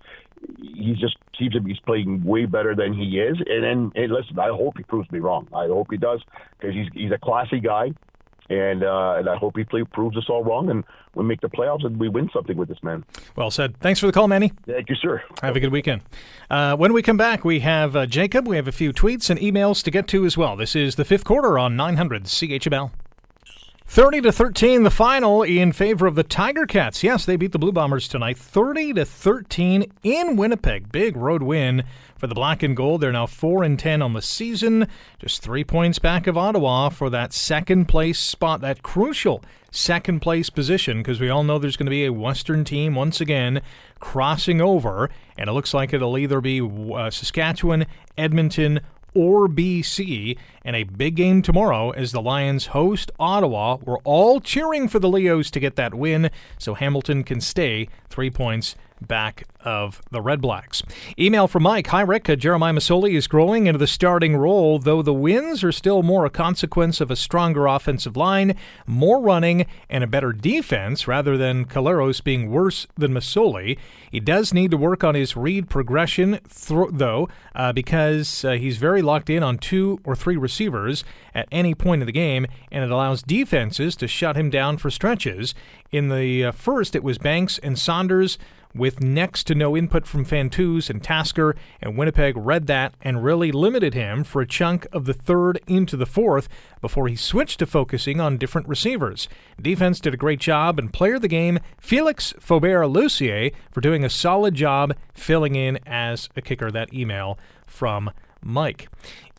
he just seems to be playing way better than he is. And then, and listen, I hope he proves me wrong. I hope he does because he's he's a classy guy. And uh, and I hope he play, proves us all wrong, and we make the playoffs and we win something with this man. Well said. Thanks for the call, Manny. Thank you, sir. Have a good weekend. Uh, when we come back, we have uh, Jacob. We have a few tweets and emails to get to as well. This is the fifth quarter on 900 CHML. 30 to 13 the final in favor of the Tiger Cats. Yes, they beat the Blue Bombers tonight 30 to 13 in Winnipeg. Big road win for the Black and Gold. They're now 4 and 10 on the season, just 3 points back of Ottawa for that second place spot, that crucial second place position because we all know there's going to be a Western team once again crossing over and it looks like it'll either be uh, Saskatchewan, Edmonton, or BC, and a big game tomorrow as the Lions host Ottawa. We're all cheering for the Leos to get that win so Hamilton can stay three points back of the Red Blacks. Email from Mike. Hi, Rick. Uh, Jeremiah Masoli is growing into the starting role, though the wins are still more a consequence of a stronger offensive line, more running, and a better defense rather than Collaros being worse than Masoli. He does need to work on his read progression, thro- though, uh, because uh, he's very locked in on two or three receivers at any point in the game, and it allows defenses to shut him down for stretches. In the uh, first, it was Banks and Saunders with next to no input from Fantuz and Tasker, and Winnipeg read that and really limited him for a chunk of the third into the fourth before he switched to focusing on different receivers. Defense did a great job, and player of the game, Felix Faubert Lussier, for doing a solid job filling in as a kicker. That email from Mike.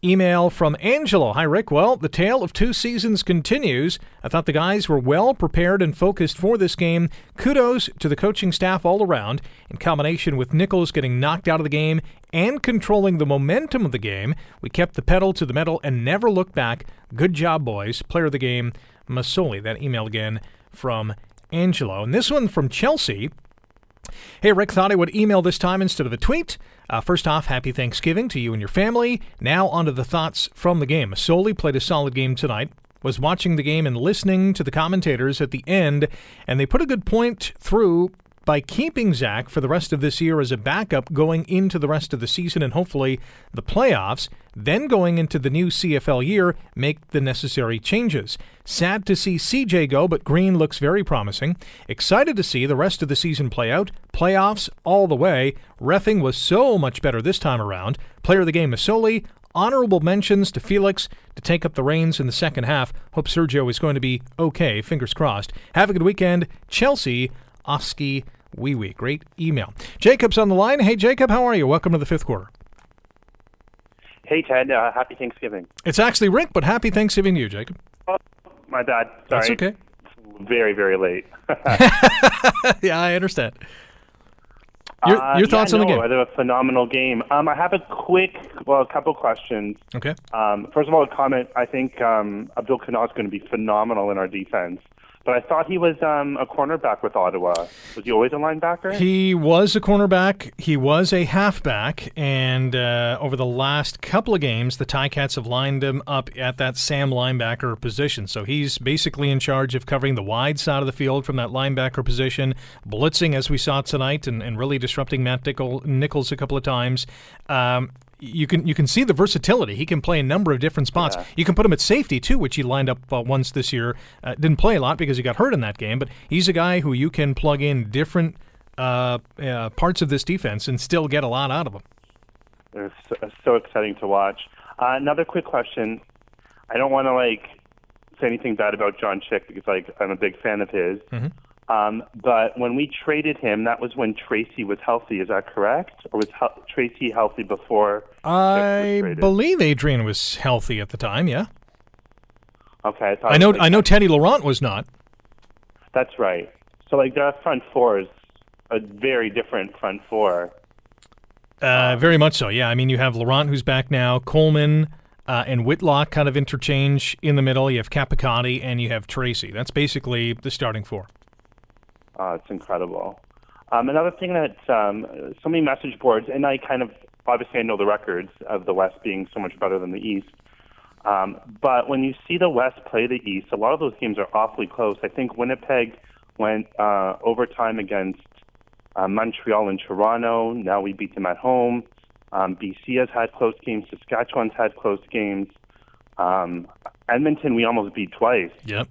Email from Angelo. Hi, Rick. Well, the tale of two seasons continues. I thought the guys were well prepared and focused for this game. Kudos to the coaching staff all around. In combination with Nichols getting knocked out of the game and controlling the momentum of the game, we kept the pedal to the metal and never looked back. Good job, boys. Player of the game, Masoli. That email again from Angelo. And this one from Chelsea. Hey, Rick, thought I would email this time instead of a tweet. Uh, first off, happy Thanksgiving to you and your family. Now, on to the thoughts from the game. Soli played a solid game tonight. Was watching the game and listening to the commentators at the end, and they put a good point through by keeping Zach for the rest of this year as a backup going into the rest of the season and hopefully the playoffs, then going into the new CFL year, make the necessary changes. Sad to see CJ go, but Green looks very promising. Excited to see the rest of the season play out. Playoffs all the way. Refing was so much better this time around. Player of the game Masoli. Honorable mentions to Felix to take up the reins in the second half. Hope Sergio is going to be okay. Fingers crossed. Have a good weekend. Chelsea, Oskee, Wee Wee. Great email. Jacob's on the line. Hey, Jacob, how are you? Welcome to the fifth quarter. Hey, Ted. Uh, happy Thanksgiving. It's actually Rick, but happy Thanksgiving to you, Jacob. Oh, my bad. Sorry. That's okay. It's very, very late. yeah, I understand. Your, Uh, your thoughts yeah, on the no, game? It was a phenomenal game. Um, I have a quick, well, a couple questions. Okay. Um, first of all, a comment. I think um, Abdul Kanneh is going to be phenomenal in our defense. But I thought he was um, a cornerback with Ottawa. Was he always a linebacker? He was a cornerback. He was a halfback, and uh, over the last couple of games, the Ticats have lined him up at that Sam linebacker position. So he's basically in charge of covering the wide side of the field from that linebacker position, blitzing as we saw tonight, and, and really disrupting Matt Nichol, Nichols a couple of times. Um, you can you can see the versatility. He can play a number of different spots. You can put him at safety too, which he lined up uh, once this year. Uh, didn't play a lot because he got hurt in that game, but he's a guy who you can plug in different uh, uh, parts of this defense and still get a lot out of him. It's so, so exciting to watch. Uh, another quick question. I don't want to like say anything bad about John Chick because like I'm a big fan of his. Mhm. Um, but when we traded him, that was when Tracy was healthy. Is that correct? Or was hel- Tracy healthy before? I believe Adrian was healthy at the time. Yeah, Okay, I, I know. like, I know Teddy Laurent was not. That's right. So like their front four is a very different front four. Uh, very much so. Yeah, I mean you have Laurent who's back now, Coleman. Uh, and Whitlock kind of interchange in the middle. You have Capicciotti and you have Tracy. That's basically the starting four. Uh, it's incredible. Um, another thing that um, so many message boards, and I kind of obviously I know the records of the West being so much better than the East. Um, but when you see the West play the East, a lot of those games are awfully close. I think Winnipeg went uh, overtime against uh, Montreal and Toronto. Now we beat them at home. Um, BC has had close games. Saskatchewan's had close games. Um, Edmonton we almost beat twice. Yep.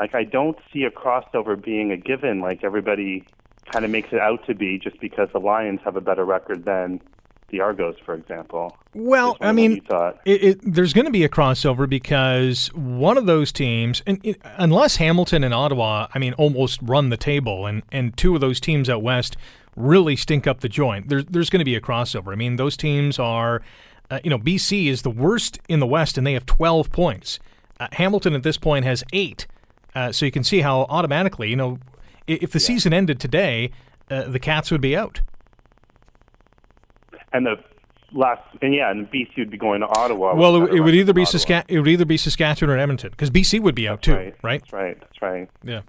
Like I don't see a crossover being a given like everybody kind of makes it out to be just because the Lions have a better record than the Argos, for example. Well, I mean, it, it, there's going to be a crossover because one of those teams, and it, unless Hamilton and Ottawa, I mean, almost run the table, and, and two of those teams out west really stink up the joint, there's there's going to be a crossover. I mean, those teams are, uh, you know, BC is the worst in the West, and they have 12 points. Uh, Hamilton at this point has eight. Uh, so you can see how automatically, you know, if the season ended today, uh, the Cats would be out. And the last, and yeah, and BC would be going to Ottawa. Well, it, it would either be. Saska- it would either be Saskatchewan or Edmonton because BC would be out too, right. right? That's right. That's right. Yeah.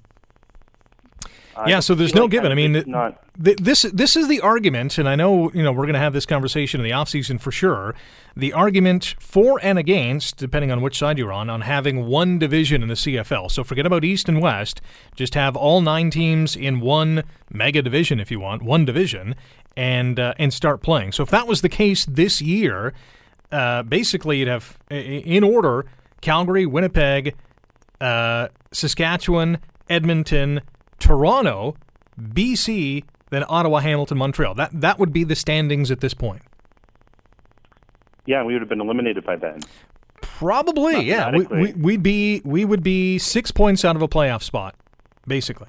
Yeah, so there's no like given. I mean, not. th- this this is the argument, and I know you know we're going to have this conversation in the offseason for sure. The argument for and against, depending on which side you're on, on having one division in the CFL. So forget about East and West. Just have all nine teams in one mega division, if you want, one division, and uh, and start playing. So if that was the case this year, uh, basically you'd have in order Calgary, Winnipeg, uh, Saskatchewan, Edmonton, Toronto, BC, then Ottawa, Hamilton, Montreal. That that would be the standings at this point. Yeah, we would have been eliminated by then. Probably, yeah. We, we, we'd be we would be six points out of a playoff spot, basically.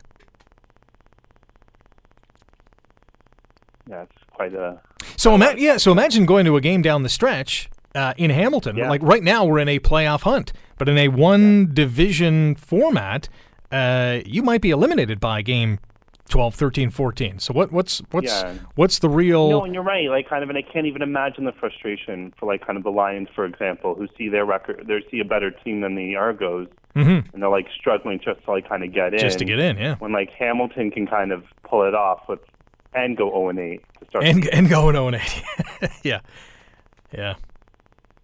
Yeah, it's quite a. So ima- yeah, so imagine going to a game down the stretch uh, in Hamilton. Yeah. Like right now, we're in a playoff hunt, but in a one division format, uh, you might be eliminated by game 12, 13, 14. So what what's what's Yeah. what's the real? No, and you're right. Like, kind of, and I can't even imagine the frustration for like kind of the Lions, for example, who see their record, they see a better team than the Argos, Mhm. and they're like struggling just to like kind of get in. Just to get in, yeah. When like Hamilton can kind of pull it off with and go 0 and 8 to start. and and going 0 and 8. yeah, yeah.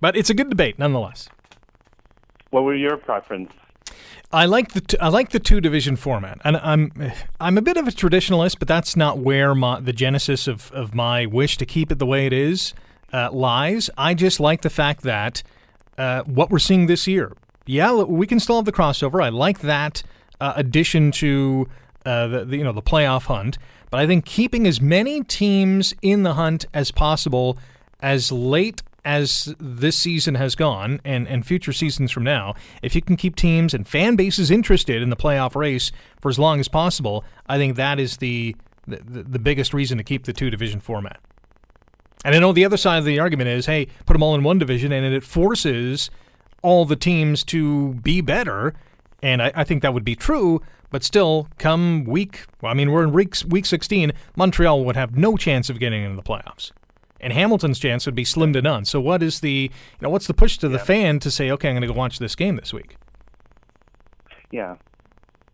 But it's a good debate nonetheless. what were your preference? I like the t- I like the two division format, and I'm I'm a bit of a traditionalist, but that's not where my the genesis of of my wish to keep it the way it is uh, lies. I just like the fact that uh, what we're seeing this year, yeah, we can still have the crossover. I like that uh, addition to uh, the, the you know the playoff hunt, but I think keeping as many teams in the hunt as possible as late as this season has gone and, and future seasons from now, if you can keep teams and fan bases interested in the playoff race for as long as possible, I think that is the the, the biggest reason to keep the two division format. And I know the other side of the argument is, hey, put them all in one division, and it forces all the teams to be better. And I, I think that would be true. But still, come week, well, I mean, we're in week, week 16, Montreal would have no chance of getting into the playoffs. And Hamilton's chance would be slim to none. So what is the, you know, what's the push to the fan to say, okay, I'm going to go watch this game this week? Yeah,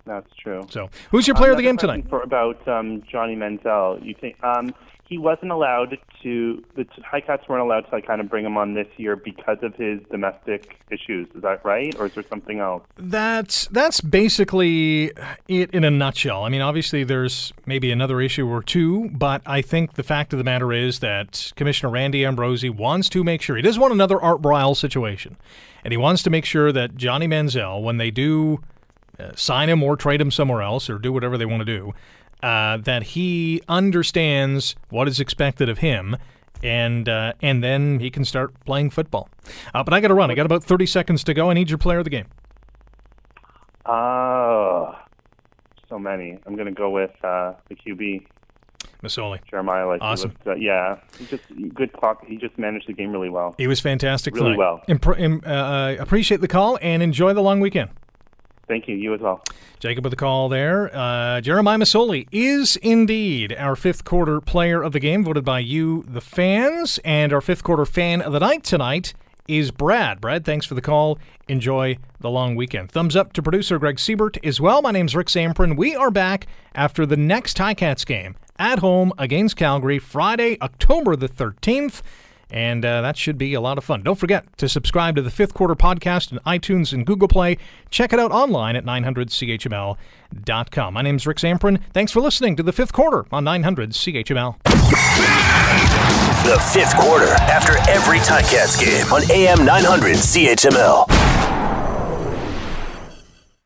that's true. So, who's your player of the game tonight? For, about um, Johnny Manziel, you think um, he wasn't allowed to? The t- High-Cats weren't allowed to like, kind of bring him on this year because of his domestic issues. Is that right, or is there something else? That's that's basically it in a nutshell. I mean, obviously there's maybe another issue or two, but I think the fact of the matter is that Commissioner Randy Ambrosie wants to make sure he doesn't want another Art Briles situation, and he wants to make sure that Johnny Manziel, when they do uh, sign him or trade him somewhere else or do whatever they want to do, uh, that he understands what is expected of him. And uh, and then he can start playing football. Uh, but I got to run. I got about thirty seconds to go. I need your player of the game. Oh, so many. I'm going to go with uh, the QB. Masoli. Jeremiah, like Awesome. looked, uh, yeah, he just good clock. He just managed the game really well. He was fantastic Really tonight. well. Impr- im- uh, appreciate the call and enjoy the long weekend. Thank you. You as well. Jacob with the call there. Uh, Jeremiah Masoli is indeed our fifth quarter player of the game, voted by you, the fans. And our fifth quarter fan of the night tonight is Brad. Brad, thanks for the call. Enjoy the long weekend. Thumbs up to producer Greg Siebert as well. My name's Rick Zamperin. We are back after the next Ticats game at home against Calgary Friday, October the 13th. And uh, that should be a lot of fun. Don't forget to subscribe to the Fifth Quarter Podcast in iTunes and Google Play. Check it out online at 900CHML.com. My name's Rick Zamperin. Thanks for listening to the Fifth Quarter on 900 CHML. The fifth quarter after every Ticats game on AM 900 CHML.